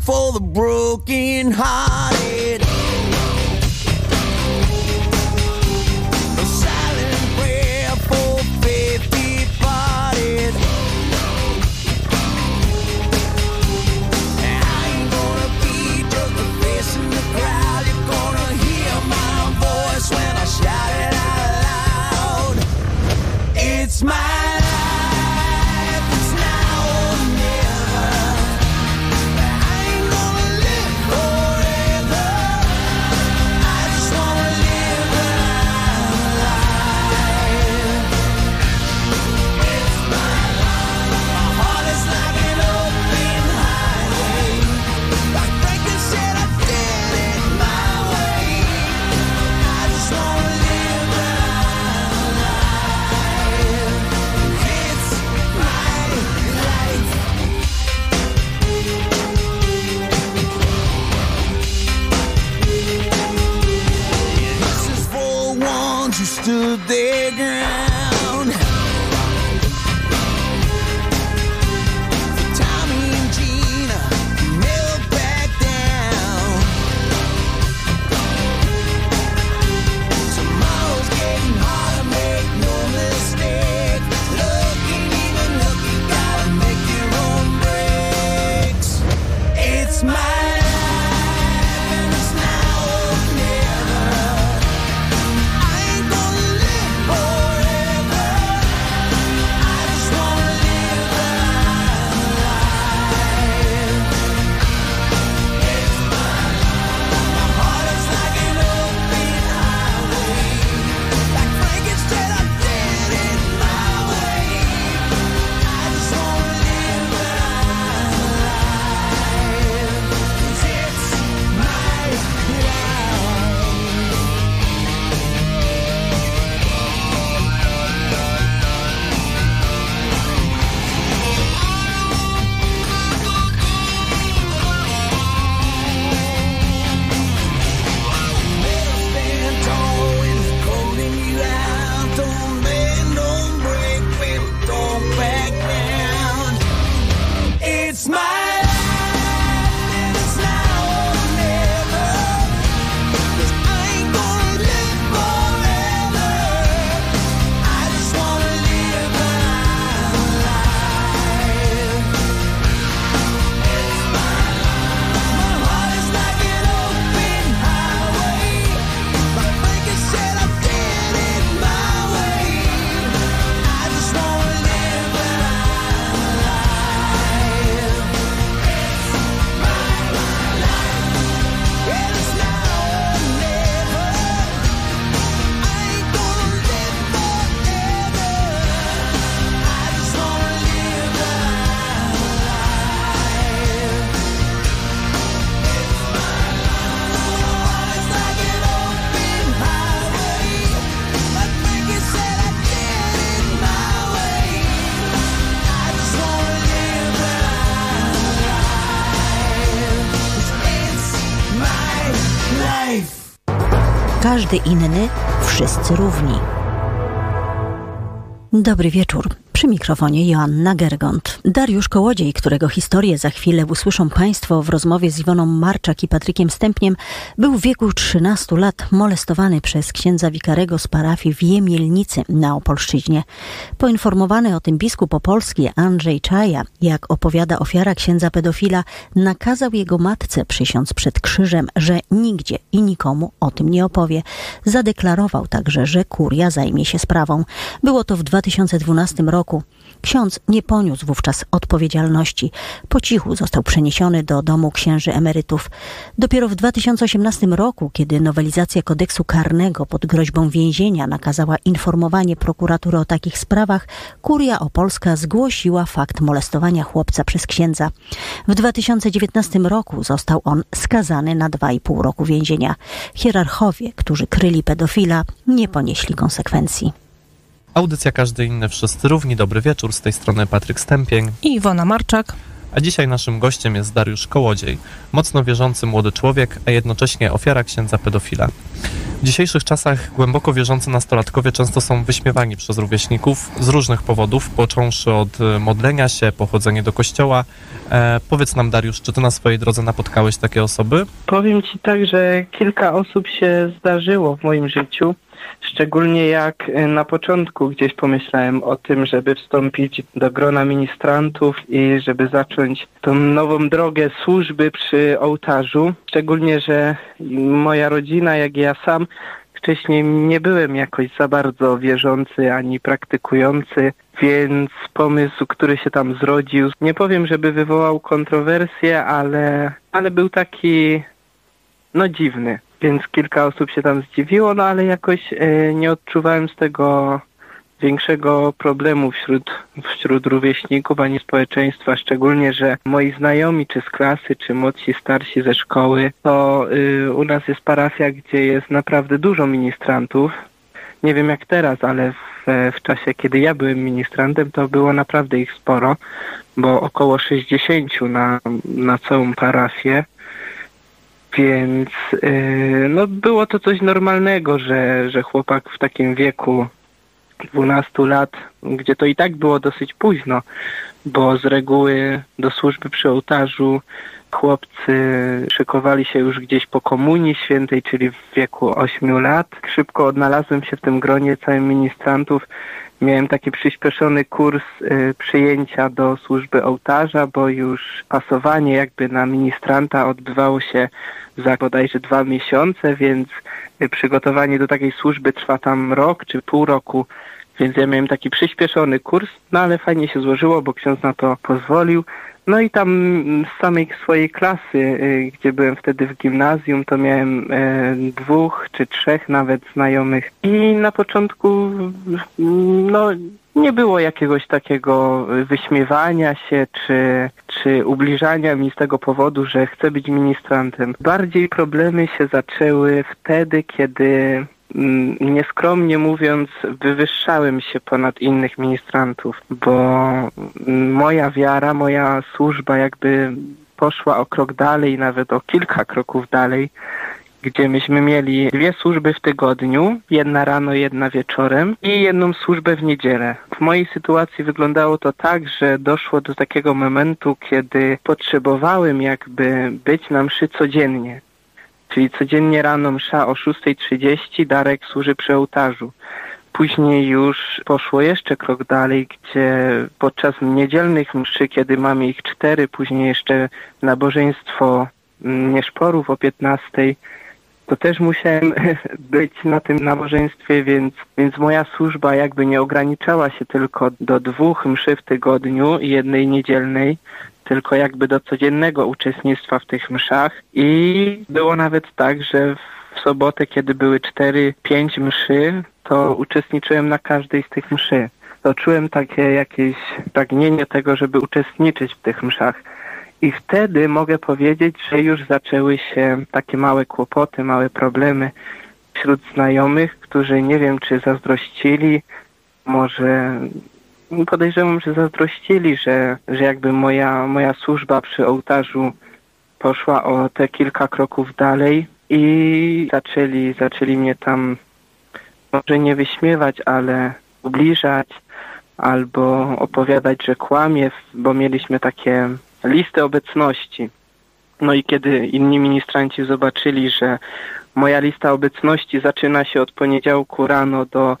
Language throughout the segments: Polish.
for the broken hearted. Każdy inny, wszyscy równi. Dobry wieczór. Przy mikrofonie Joanna Gergont. Dariusz Kołodziej, którego historię za chwilę usłyszą Państwo w rozmowie z Iwoną Marczak i Patrykiem Stępniem, był w wieku 13 lat molestowany przez księdza wikarego z parafii w Jemielnicy na Opolszczyźnie. Poinformowany o tym biskup opolski Andrzej Czaja, jak opowiada ofiara księdza pedofila, nakazał jego matce przysiąc przed krzyżem, że nigdzie i nikomu o tym nie opowie. Zadeklarował także, że kuria zajmie się sprawą. Było to w 2012 roku. Ksiądz nie poniósł wówczas odpowiedzialności. Po cichu został przeniesiony do domu księży emerytów. Dopiero w 2018 roku, kiedy nowelizacja kodeksu karnego pod groźbą więzienia nakazała informowanie prokuratury o takich sprawach, kuria opolska zgłosiła fakt molestowania chłopca przez księdza. W 2019 roku został on skazany na 2,5 roku więzienia. Hierarchowie, którzy kryli pedofila, nie ponieśli konsekwencji. Audycja Każdy Inny Wszyscy Równi. Dobry wieczór, z tej strony Patryk Stępień. I Iwona Marczak. A dzisiaj naszym gościem jest Dariusz Kołodziej, mocno wierzący młody człowiek, a jednocześnie ofiara księdza pedofila. W dzisiejszych czasach głęboko wierzący nastolatkowie często są wyśmiewani przez rówieśników z różnych powodów, począwszy od e, modlenia się, pochodzenie do kościoła. E, powiedz nam, Dariusz, czy ty na swojej drodze napotkałeś takie osoby? Powiem Ci tak, że kilka osób się zdarzyło w moim życiu. Szczególnie jak y, na początku gdzieś pomyślałem o tym, żeby wstąpić do grona ministrantów i żeby zacząć tą nową drogę służby przy ołtarzu. Szczególnie, że moja rodzina, jak i ja sam, wcześniej nie byłem jakoś za bardzo wierzący ani praktykujący, więc pomysł, który się tam zrodził, nie powiem, żeby wywołał kontrowersję, ale, ale był taki no dziwny. Więc kilka osób się tam zdziwiło, no ale jakoś e, nie odczuwałem z tego większego problemu wśród, wśród rówieśników ani społeczeństwa, szczególnie, że moi znajomi, czy z klasy, czy młodsi, starsi ze szkoły, to y, u nas jest parafia, gdzie jest naprawdę dużo ministrantów. Nie wiem jak teraz, ale w, w czasie, kiedy ja byłem ministrantem, to było naprawdę ich sporo, bo około 60 na, na całą parafię. Więc yy, no było to coś normalnego, że, że chłopak w takim wieku 12 lat, gdzie to i tak było dosyć późno, bo z reguły do służby przy ołtarzu chłopcy szykowali się już gdzieś po komunii świętej, czyli w wieku 8 lat. Szybko odnalazłem się w tym gronie całym ministrantów. Miałem taki przyspieszony kurs y, przyjęcia do służby ołtarza, bo już pasowanie jakby na ministranta odbywało się za bodajże dwa miesiące, więc przygotowanie do takiej służby trwa tam rok czy pół roku, więc ja miałem taki przyspieszony kurs, no ale fajnie się złożyło, bo ksiądz na to pozwolił. No i tam z samej swojej klasy, y, gdzie byłem wtedy w gimnazjum, to miałem e, dwóch czy trzech nawet znajomych. I na początku no nie było jakiegoś takiego wyśmiewania się czy, czy ubliżania mi z tego powodu, że chcę być ministrantem. Bardziej problemy się zaczęły wtedy, kiedy mm, nieskromnie mówiąc, wywyższałem się ponad innych ministrantów, bo moja wiara, moja służba jakby poszła o krok dalej, nawet o kilka kroków dalej gdzie myśmy mieli dwie służby w tygodniu, jedna rano, jedna wieczorem i jedną służbę w niedzielę. W mojej sytuacji wyglądało to tak, że doszło do takiego momentu, kiedy potrzebowałem jakby być na mszy codziennie. Czyli codziennie rano msza o 6.30, Darek służy przy ołtarzu. Później już poszło jeszcze krok dalej, gdzie podczas niedzielnych mszy, kiedy mamy ich cztery, później jeszcze nabożeństwo Nieszporów o 15, to też musiałem być na tym nabożeństwie, więc, więc moja służba jakby nie ograniczała się tylko do dwóch mszy w tygodniu i jednej niedzielnej, tylko jakby do codziennego uczestnictwa w tych mszach i było nawet tak, że w sobotę, kiedy były cztery, pięć mszy, to uczestniczyłem na każdej z tych mszy. To czułem takie jakieś pragnienie tego, żeby uczestniczyć w tych mszach. I wtedy mogę powiedzieć, że już zaczęły się takie małe kłopoty, małe problemy wśród znajomych, którzy nie wiem, czy zazdrościli, może podejrzewam, że zazdrościli, że, że jakby moja, moja służba przy ołtarzu poszła o te kilka kroków dalej i zaczęli, zaczęli mnie tam może nie wyśmiewać, ale ubliżać albo opowiadać, że kłamie, bo mieliśmy takie listy obecności. No i kiedy inni ministranci zobaczyli, że moja lista obecności zaczyna się od poniedziałku rano do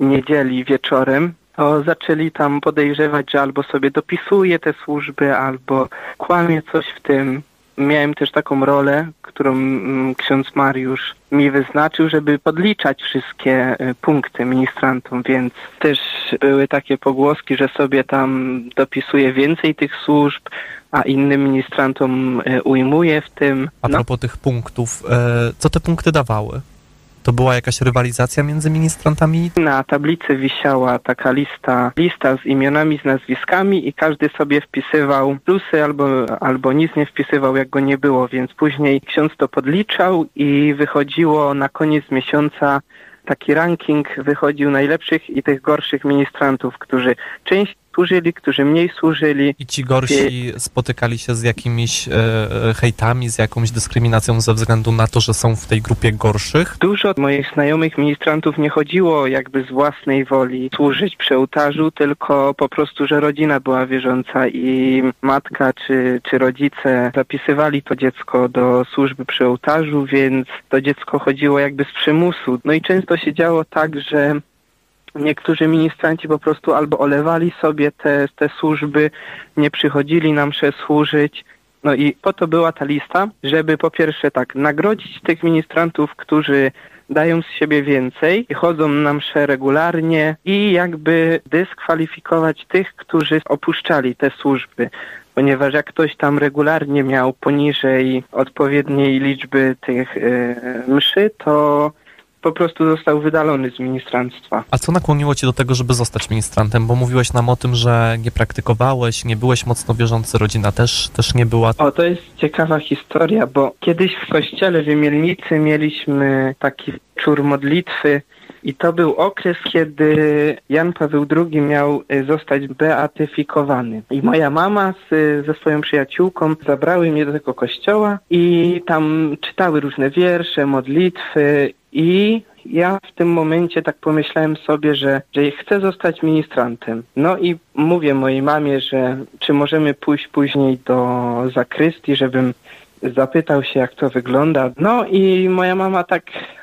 niedzieli wieczorem, to zaczęli tam podejrzewać, że albo sobie dopisuje te służby, albo kłamie coś w tym. Miałem też taką rolę, którą mm, ksiądz Mariusz mi wyznaczył, żeby podliczać wszystkie y, punkty ministrantom, więc też były takie pogłoski, że sobie tam dopisuje więcej tych służb, a innym ministrantom y, ujmuje w tym. A No, propos tych punktów, e, co te punkty dawały? To była jakaś rywalizacja między ministrantami? na tablicy wisiała taka lista, lista z imionami, z nazwiskami i każdy sobie wpisywał plusy albo, albo nic nie wpisywał, jak go nie było, więc później ksiądz to podliczał i wychodziło na koniec miesiąca taki ranking wychodził najlepszych i tych gorszych ministrantów, którzy część służyli, którzy mniej służyli. I ci gorsi spotykali się z jakimiś e, e, hejtami, z jakąś dyskryminacją ze względu na to, że są w tej grupie gorszych? Dużo moich znajomych ministrantów nie chodziło jakby z własnej woli służyć przy ołtarzu, tylko po prostu, że rodzina była wierząca i matka czy, czy rodzice zapisywali to dziecko do służby przy ołtarzu, więc to dziecko chodziło jakby z przymusu. No i często się działo tak, że niektórzy ministranci po prostu albo olewali sobie te, te służby, nie przychodzili nam msze służyć. No i po to była ta lista, żeby po pierwsze tak nagrodzić tych ministrantów, którzy dają z siebie więcej i chodzą na msze regularnie i jakby dyskwalifikować tych, którzy opuszczali te służby. Ponieważ jak ktoś tam regularnie miał poniżej odpowiedniej liczby tych y, mszy, to po prostu został wydalony z ministranstwa. A co nakłoniło cię do tego, żeby zostać ministrantem? Bo mówiłeś nam o tym, że nie praktykowałeś, nie byłeś mocno wierzący, rodzina też, też nie była. O, to jest ciekawa historia, bo kiedyś w kościele w Mielnicy mieliśmy taki wieczór modlitwy i to był okres, kiedy Jan Paweł II miał y, zostać beatyfikowany. I moja mama z, ze swoją przyjaciółką zabrały mnie do tego kościoła i tam czytały różne wiersze, modlitwy i ja w tym momencie tak pomyślałem sobie, że, że chcę zostać ministrantem. No i mówię mojej mamie, że czy możemy pójść później do zakrystii, żebym zapytał się, jak to wygląda. No i moja mama tak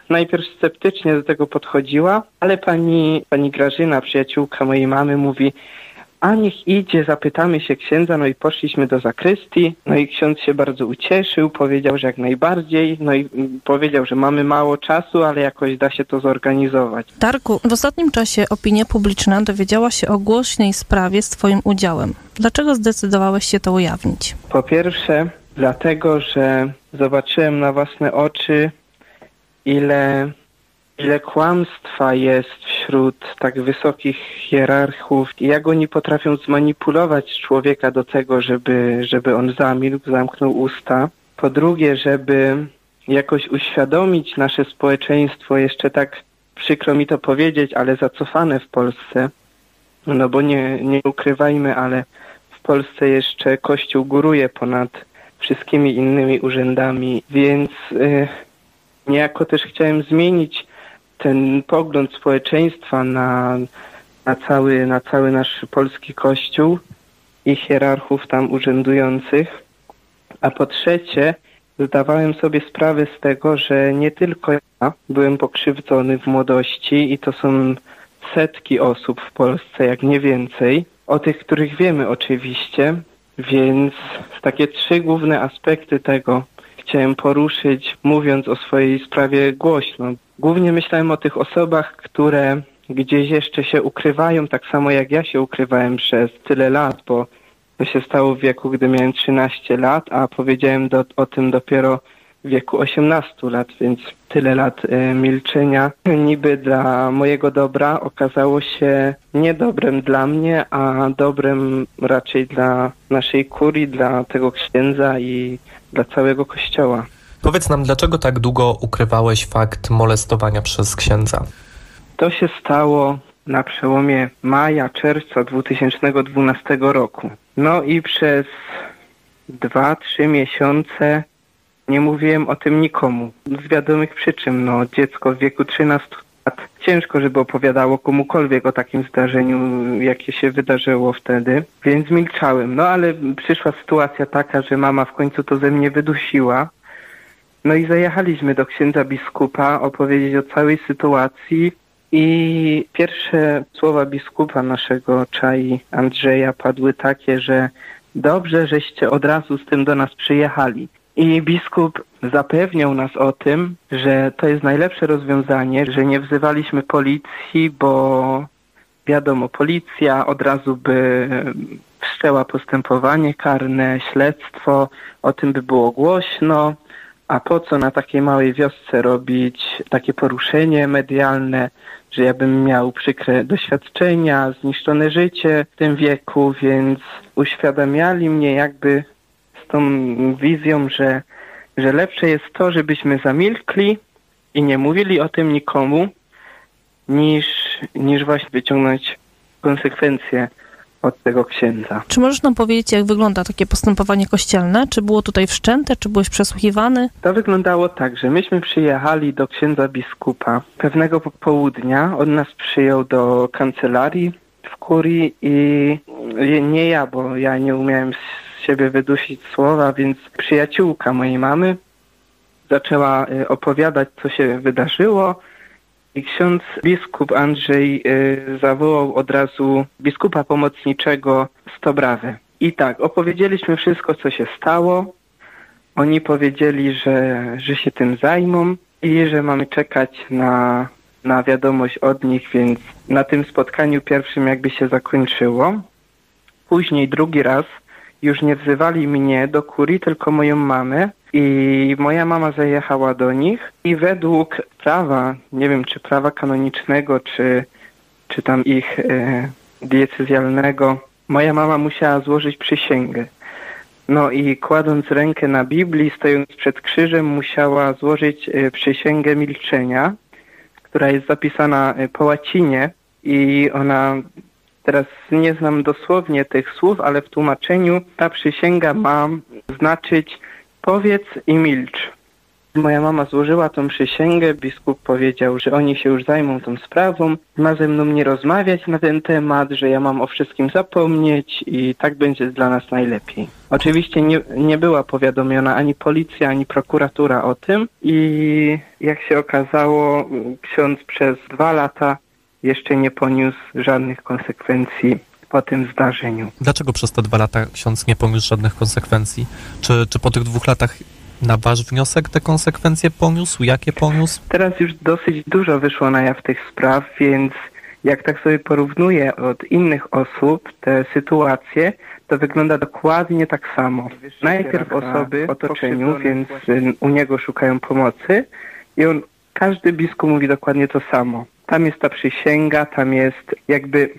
najpierw sceptycznie do tego podchodziła, ale pani, pani Grażyna, przyjaciółka mojej mamy, mówi, a niech idzie, zapytamy się księdza, no i poszliśmy do zakrystii, no i ksiądz się bardzo ucieszył, powiedział, że jak najbardziej, no i powiedział, że mamy mało czasu, ale jakoś da się to zorganizować. Darku, w ostatnim czasie opinia publiczna dowiedziała się o głośnej sprawie z twoim udziałem. Dlaczego zdecydowałeś się to ujawnić? Po pierwsze, dlatego, że zobaczyłem na własne oczy, ile, ile kłamstwa jest wśród tak wysokich hierarchów i jak oni potrafią zmanipulować człowieka do tego, żeby, żeby on zamilkł, zamknął usta. Po drugie, żeby jakoś uświadomić nasze społeczeństwo, jeszcze tak przykro mi to powiedzieć, ale zacofane w Polsce, no bo nie, nie ukrywajmy, ale w Polsce jeszcze Kościół góruje ponad wszystkimi innymi urzędami, więc y, niejako też chciałem zmienić ten pogląd społeczeństwa na, na, cały, na cały nasz polski kościół i hierarchów tam urzędujących. A po trzecie, zdawałem sobie sprawę z tego, że nie tylko ja byłem pokrzywdzony w młodości i to są setki osób w Polsce, jak nie więcej. O tych, których wiemy oczywiście, więc takie trzy główne aspekty tego chciałem poruszyć, mówiąc o swojej sprawie głośno. Głównie myślałem o tych osobach, które gdzieś jeszcze się ukrywają, tak samo jak ja się ukrywałem przez tyle lat, bo to się stało w wieku, gdy miałem 13 lat, a powiedziałem do, o tym dopiero w wieku 18 lat, więc tyle lat y, milczenia niby dla mojego dobra okazało się niedobrem dla mnie, a dobrem raczej dla naszej kurii, dla tego księdza i dla całego kościoła. Powiedz nam, dlaczego tak długo ukrywałeś fakt molestowania przez księdza? To się stało na przełomie maja, czerwca 2012 roku. No i przez dwa, trzy miesiące nie mówiłem o tym nikomu. Z wiadomych przyczyn, no dziecko w wieku 13 lat. Ciężko, żeby opowiadało komukolwiek o takim zdarzeniu, jakie się wydarzyło wtedy, więc milczałem. No ale przyszła sytuacja taka, że mama w końcu to ze mnie wydusiła. No i zajechaliśmy do księdza biskupa opowiedzieć o całej sytuacji i pierwsze słowa biskupa naszego czai Andrzeja padły takie, że dobrze, żeście od razu z tym do nas przyjechali. I biskup zapewniał nas o tym, że to jest najlepsze rozwiązanie, że nie wzywaliśmy policji, bo wiadomo, policja od razu by wszczęła postępowanie karne, śledztwo, o tym by było głośno, a po co na takiej małej wiosce robić takie poruszenie medialne, że ja bym miał przykre doświadczenia, zniszczone życie w tym wieku, więc uświadamiali mnie jakby tą wizją, że, że lepsze jest to, żebyśmy zamilkli i nie mówili o tym nikomu, niż, niż właśnie wyciągnąć konsekwencje od tego księdza. Czy możesz nam powiedzieć, jak wygląda takie postępowanie kościelne? Czy było tutaj wszczęte, czy byłeś przesłuchiwany? To wyglądało tak, że myśmy przyjechali do księdza biskupa pewnego popołudnia. On nas przyjął do kancelarii w kurii i nie ja, bo ja nie umiałem z siebie wydusić słowa, więc przyjaciółka mojej mamy zaczęła y, opowiadać, co się wydarzyło. Ksiądz biskup Andrzej y, zawołał od razu biskupa pomocniczego Stobrawy. I tak, opowiedzieliśmy wszystko, co się stało. Oni powiedzieli, że, że się tym zajmą i że mamy czekać na, na wiadomość od nich, więc na tym spotkaniu pierwszym jakby się zakończyło. Później drugi raz już nie wzywali mnie do kurii, tylko moją mamę. I moja mama zajechała do nich i według prawa, nie wiem czy prawa kanonicznego, czy, czy tam ich e, diecezjalnego, moja mama musiała złożyć przysięgę. No i kładąc rękę na Biblii, stojąc przed krzyżem, musiała złożyć e, przysięgę milczenia, która jest zapisana e, po łacinie i ona, teraz nie znam dosłownie tych słów, ale w tłumaczeniu ta przysięga ma znaczyć powiedz i milcz. Moja mama złożyła tą przysięgę, biskup powiedział, że oni się już zajmą tą sprawą, ma ze mną nie rozmawiać na ten temat, że ja mam o wszystkim zapomnieć i tak będzie dla nas najlepiej. Oczywiście nie, nie była powiadomiona ani policja, ani prokuratura o tym i jak się okazało, ksiądz przez dwa lata jeszcze nie poniósł żadnych konsekwencji po tym zdarzeniu. Dlaczego przez te dwa lata ksiądz nie poniósł żadnych konsekwencji? Czy, czy po tych dwóch latach na wasz wniosek te konsekwencje poniósł? Jakie poniósł? Teraz już dosyć dużo wyszło na jaw tych spraw, więc jak tak sobie porównuję od innych osób te sytuacje, to wygląda dokładnie tak samo. Najpierw osoby w otoczeniu, więc y, u niego szukają pomocy i on, każdy biskup mówi dokładnie to samo. Tam jest ta przysięga, tam jest jakby,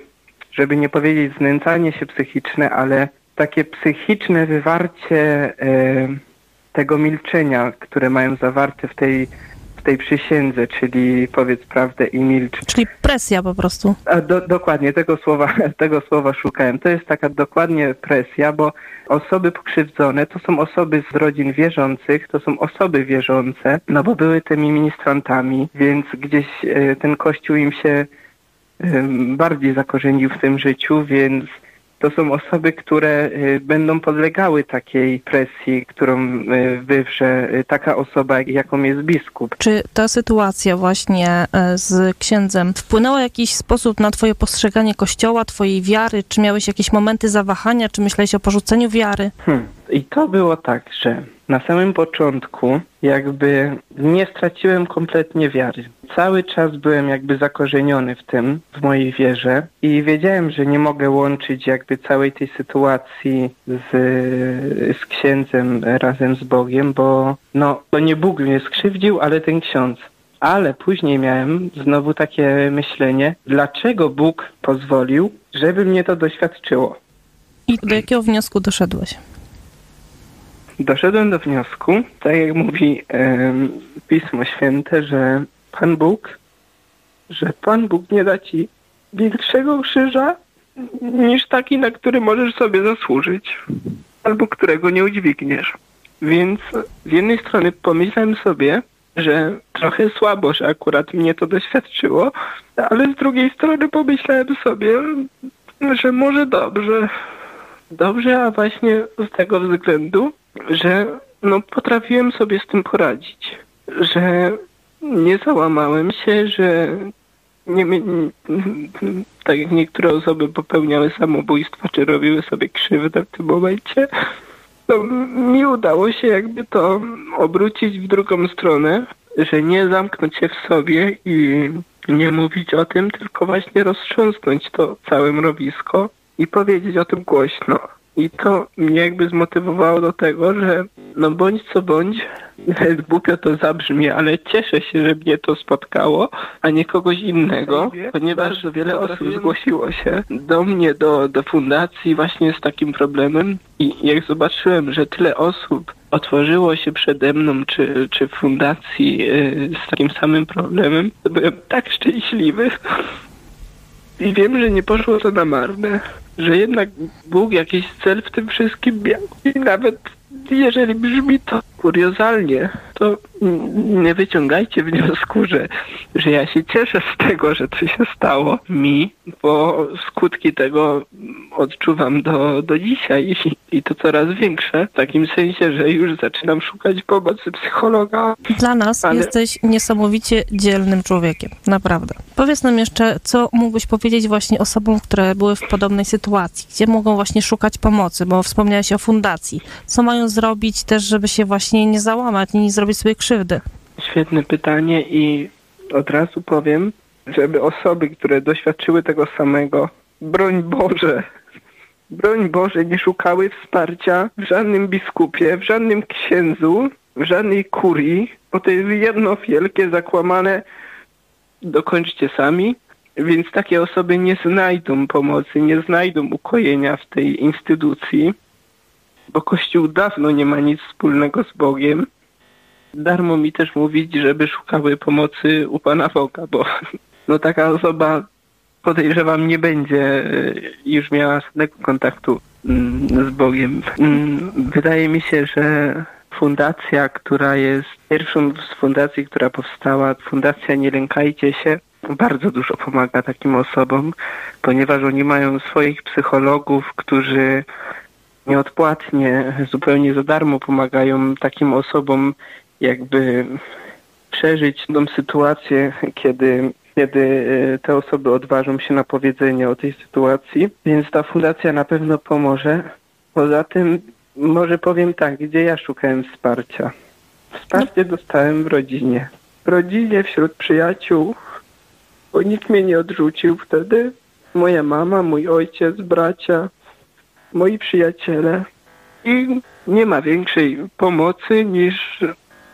żeby nie powiedzieć znęcanie się psychiczne, ale takie psychiczne wywarcie e, tego milczenia, które mają zawarte w tej, w tej przysiędze, czyli powiedz prawdę i milcz. Czyli presja po prostu. Do, dokładnie, tego słowa, tego słowa szukałem. To jest taka dokładnie presja, bo osoby pokrzywdzone to są osoby z rodzin wierzących, to są osoby wierzące, no bo były tymi ministrantami, więc gdzieś e, ten kościół im się bardziej zakorzenił w tym życiu, więc to są osoby, które y, będą podlegały takiej presji, którą y, wywrze y, taka osoba, jaką jest biskup. Czy ta sytuacja właśnie e, z księdzem wpłynęła w jakiś sposób na twoje postrzeganie kościoła, twojej wiary? Czy miałeś jakieś momenty zawahania? Czy myślałeś o porzuceniu wiary? Hmm. I to było tak, że na samym początku jakby nie straciłem kompletnie wiary. Cały czas byłem jakby zakorzeniony w tym, w mojej wierze i wiedziałem, że nie mogę łączyć jakby całej tej sytuacji z, z księdzem razem z Bogiem, bo no to nie Bóg mnie skrzywdził, ale ten ksiądz. Ale później miałem znowu takie myślenie, dlaczego Bóg pozwolił, żeby mnie to doświadczyło. I do jakiego wniosku doszedłeś? Doszedłem do wniosku, tak jak mówi Pismo Święte, że Pan Bóg, że Pan Bóg nie da ci większego krzyża niż taki, na który możesz sobie zasłużyć, albo którego nie udźwigniesz. Więc z jednej strony pomyślałem sobie, że trochę słabo, że akurat mnie to doświadczyło, ale z drugiej strony pomyślałem sobie, że może dobrze. Dobrze, a właśnie z tego względu, że no potrafiłem sobie z tym poradzić, że nie załamałem się, że nie, tak jak niektóre osoby popełniały samobójstwo, czy robiły sobie krzywdę w tym momencie, no, mi udało się jakby to obrócić w drugą stronę, że nie zamknąć się w sobie i nie mówić o tym, tylko właśnie roztrząsnąć to całe mrowisko i powiedzieć o tym głośno. I to mnie jakby zmotywowało do tego, że no bądź co bądź, głupio to zabrzmi, ale cieszę się, że mnie to spotkało, a nie kogoś innego, ponieważ wiele osób zgłosiło się do mnie, do, do fundacji właśnie z takim problemem i jak zobaczyłem, że tyle osób otworzyło się przede mną, czy, czy w fundacji yy, z takim samym problemem, to byłem tak szczęśliwy. I wiem, że nie poszło to na marne, że jednak Bóg jakiś cel w tym wszystkim miał. I nawet jeżeli brzmi to kuriozalnie, to nie wyciągajcie wniosku, że, że ja się cieszę z tego, że to się stało mi, bo skutki tego odczuwam do, do dzisiaj i, i to coraz większe, w takim sensie, że już zaczynam szukać pomocy psychologa. Dla nas Ale- jesteś niesamowicie dzielnym człowiekiem, naprawdę. Powiedz nam jeszcze, co mógłbyś powiedzieć właśnie osobom, które były w podobnej sytuacji, gdzie mogą właśnie szukać pomocy, bo wspomniałeś o fundacji. Co mają zrobić też, żeby się właśnie nie załamać, nie zrobić sobie krzywdy? Świetne pytanie i od razu powiem, żeby osoby, które doświadczyły tego samego, broń Boże, broń Boże, nie szukały wsparcia w żadnym biskupie, w żadnym księdzu, w żadnej kurii, bo to jest jedno wielkie zakłamane dokończcie sami, więc takie osoby nie znajdą pomocy, nie znajdą ukojenia w tej instytucji, bo Kościół dawno nie ma nic wspólnego z Bogiem darmo mi też mówić, żeby szukały pomocy u Pana Boga, bo no taka osoba podejrzewam nie będzie y, już miała żadnego kontaktu mm, z Bogiem. Mm, Wydaje mi się, że fundacja, która jest pierwszą z fundacji, która powstała, fundacja Nie Lękajcie się, bardzo dużo pomaga takim osobom, ponieważ oni mają swoich psychologów, którzy nieodpłatnie, zupełnie za darmo pomagają takim osobom jakby przeżyć tą sytuację, kiedy, kiedy e, te osoby odważą się na powiedzenie o tej sytuacji, więc ta fundacja na pewno pomoże. Poza tym może powiem tak, gdzie ja szukałem wsparcia. Wsparcie dostałem w rodzinie. W rodzinie, wśród przyjaciół, bo nikt mnie nie odrzucił wtedy. Moja mama, mój ojciec, bracia, moi przyjaciele. I nie ma większej pomocy niż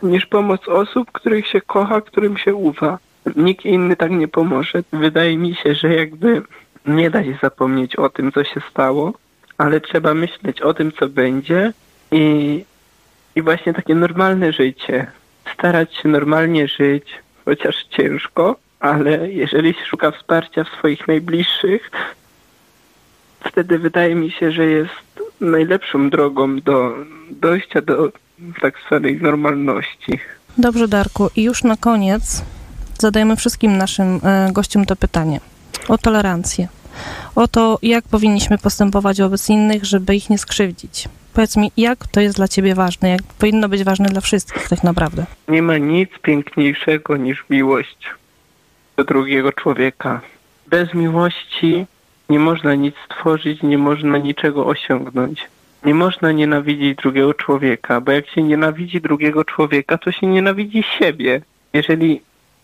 niż pomoc osób, których się kocha, którym się ufa. Nikt inny tak nie pomoże. Wydaje mi się, że jakby nie da się zapomnieć o tym, co się stało, ale trzeba myśleć o tym, co będzie i, i właśnie takie normalne życie. Starać się normalnie żyć, chociaż ciężko, ale jeżeli się szuka wsparcia w swoich najbliższych, wtedy wydaje mi się, że jest najlepszą drogą do dojścia do tak zwanej normalności. Dobrze, Darku. I już na koniec zadajemy wszystkim naszym e, gościom to pytanie o tolerancję. O to, jak powinniśmy postępować wobec innych, żeby ich nie skrzywdzić. Powiedz mi, jak to jest dla ciebie ważne, jak powinno być ważne dla wszystkich tak naprawdę. Nie ma nic piękniejszego niż miłość do drugiego człowieka. Bez miłości nie można nic stworzyć, nie można niczego osiągnąć. Nie można nienawidzić drugiego człowieka, bo jak się nienawidzi drugiego człowieka, to się nienawidzi siebie. Jeżeli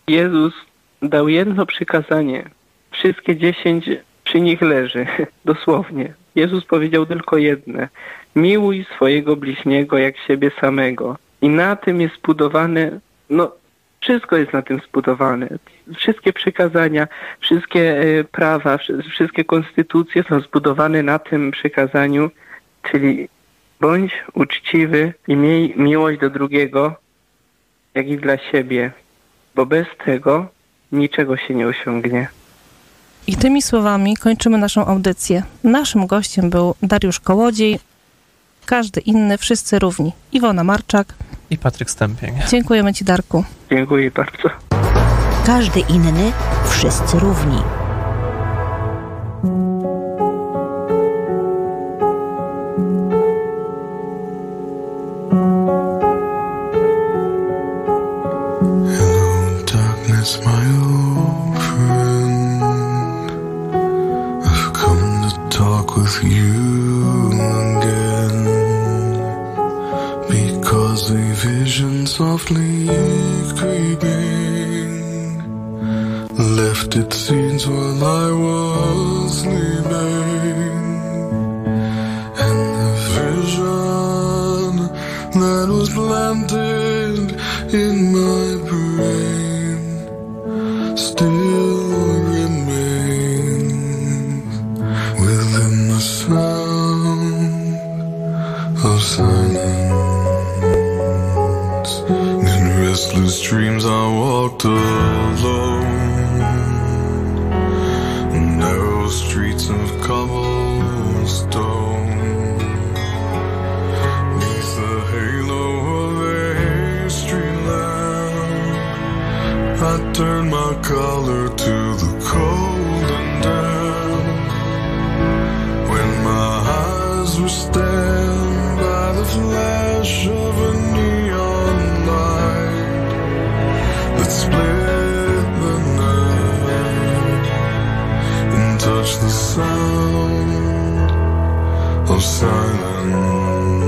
Jezus dał jedno przykazanie, wszystkie dziesięć przy nich leży, dosłownie. Jezus powiedział tylko jedne. Miłuj swojego bliźniego jak siebie samego. I na tym jest zbudowane, no wszystko jest na tym zbudowane. Wszystkie przykazania, wszystkie e, prawa, wszy- wszystkie konstytucje są zbudowane na tym przykazaniu, czyli bądź uczciwy i miej miłość do drugiego, jak i dla siebie, bo bez tego niczego się nie osiągnie. I tymi słowami kończymy naszą audycję. Naszym gościem był Dariusz Kołodziej, każdy inny, wszyscy równi. Iwona Marczak. I Patryk Stępień. Dziękujemy Ci, Darku. Dziękuję bardzo. Każdy inny, wszyscy równi. Planted in my sound of silence.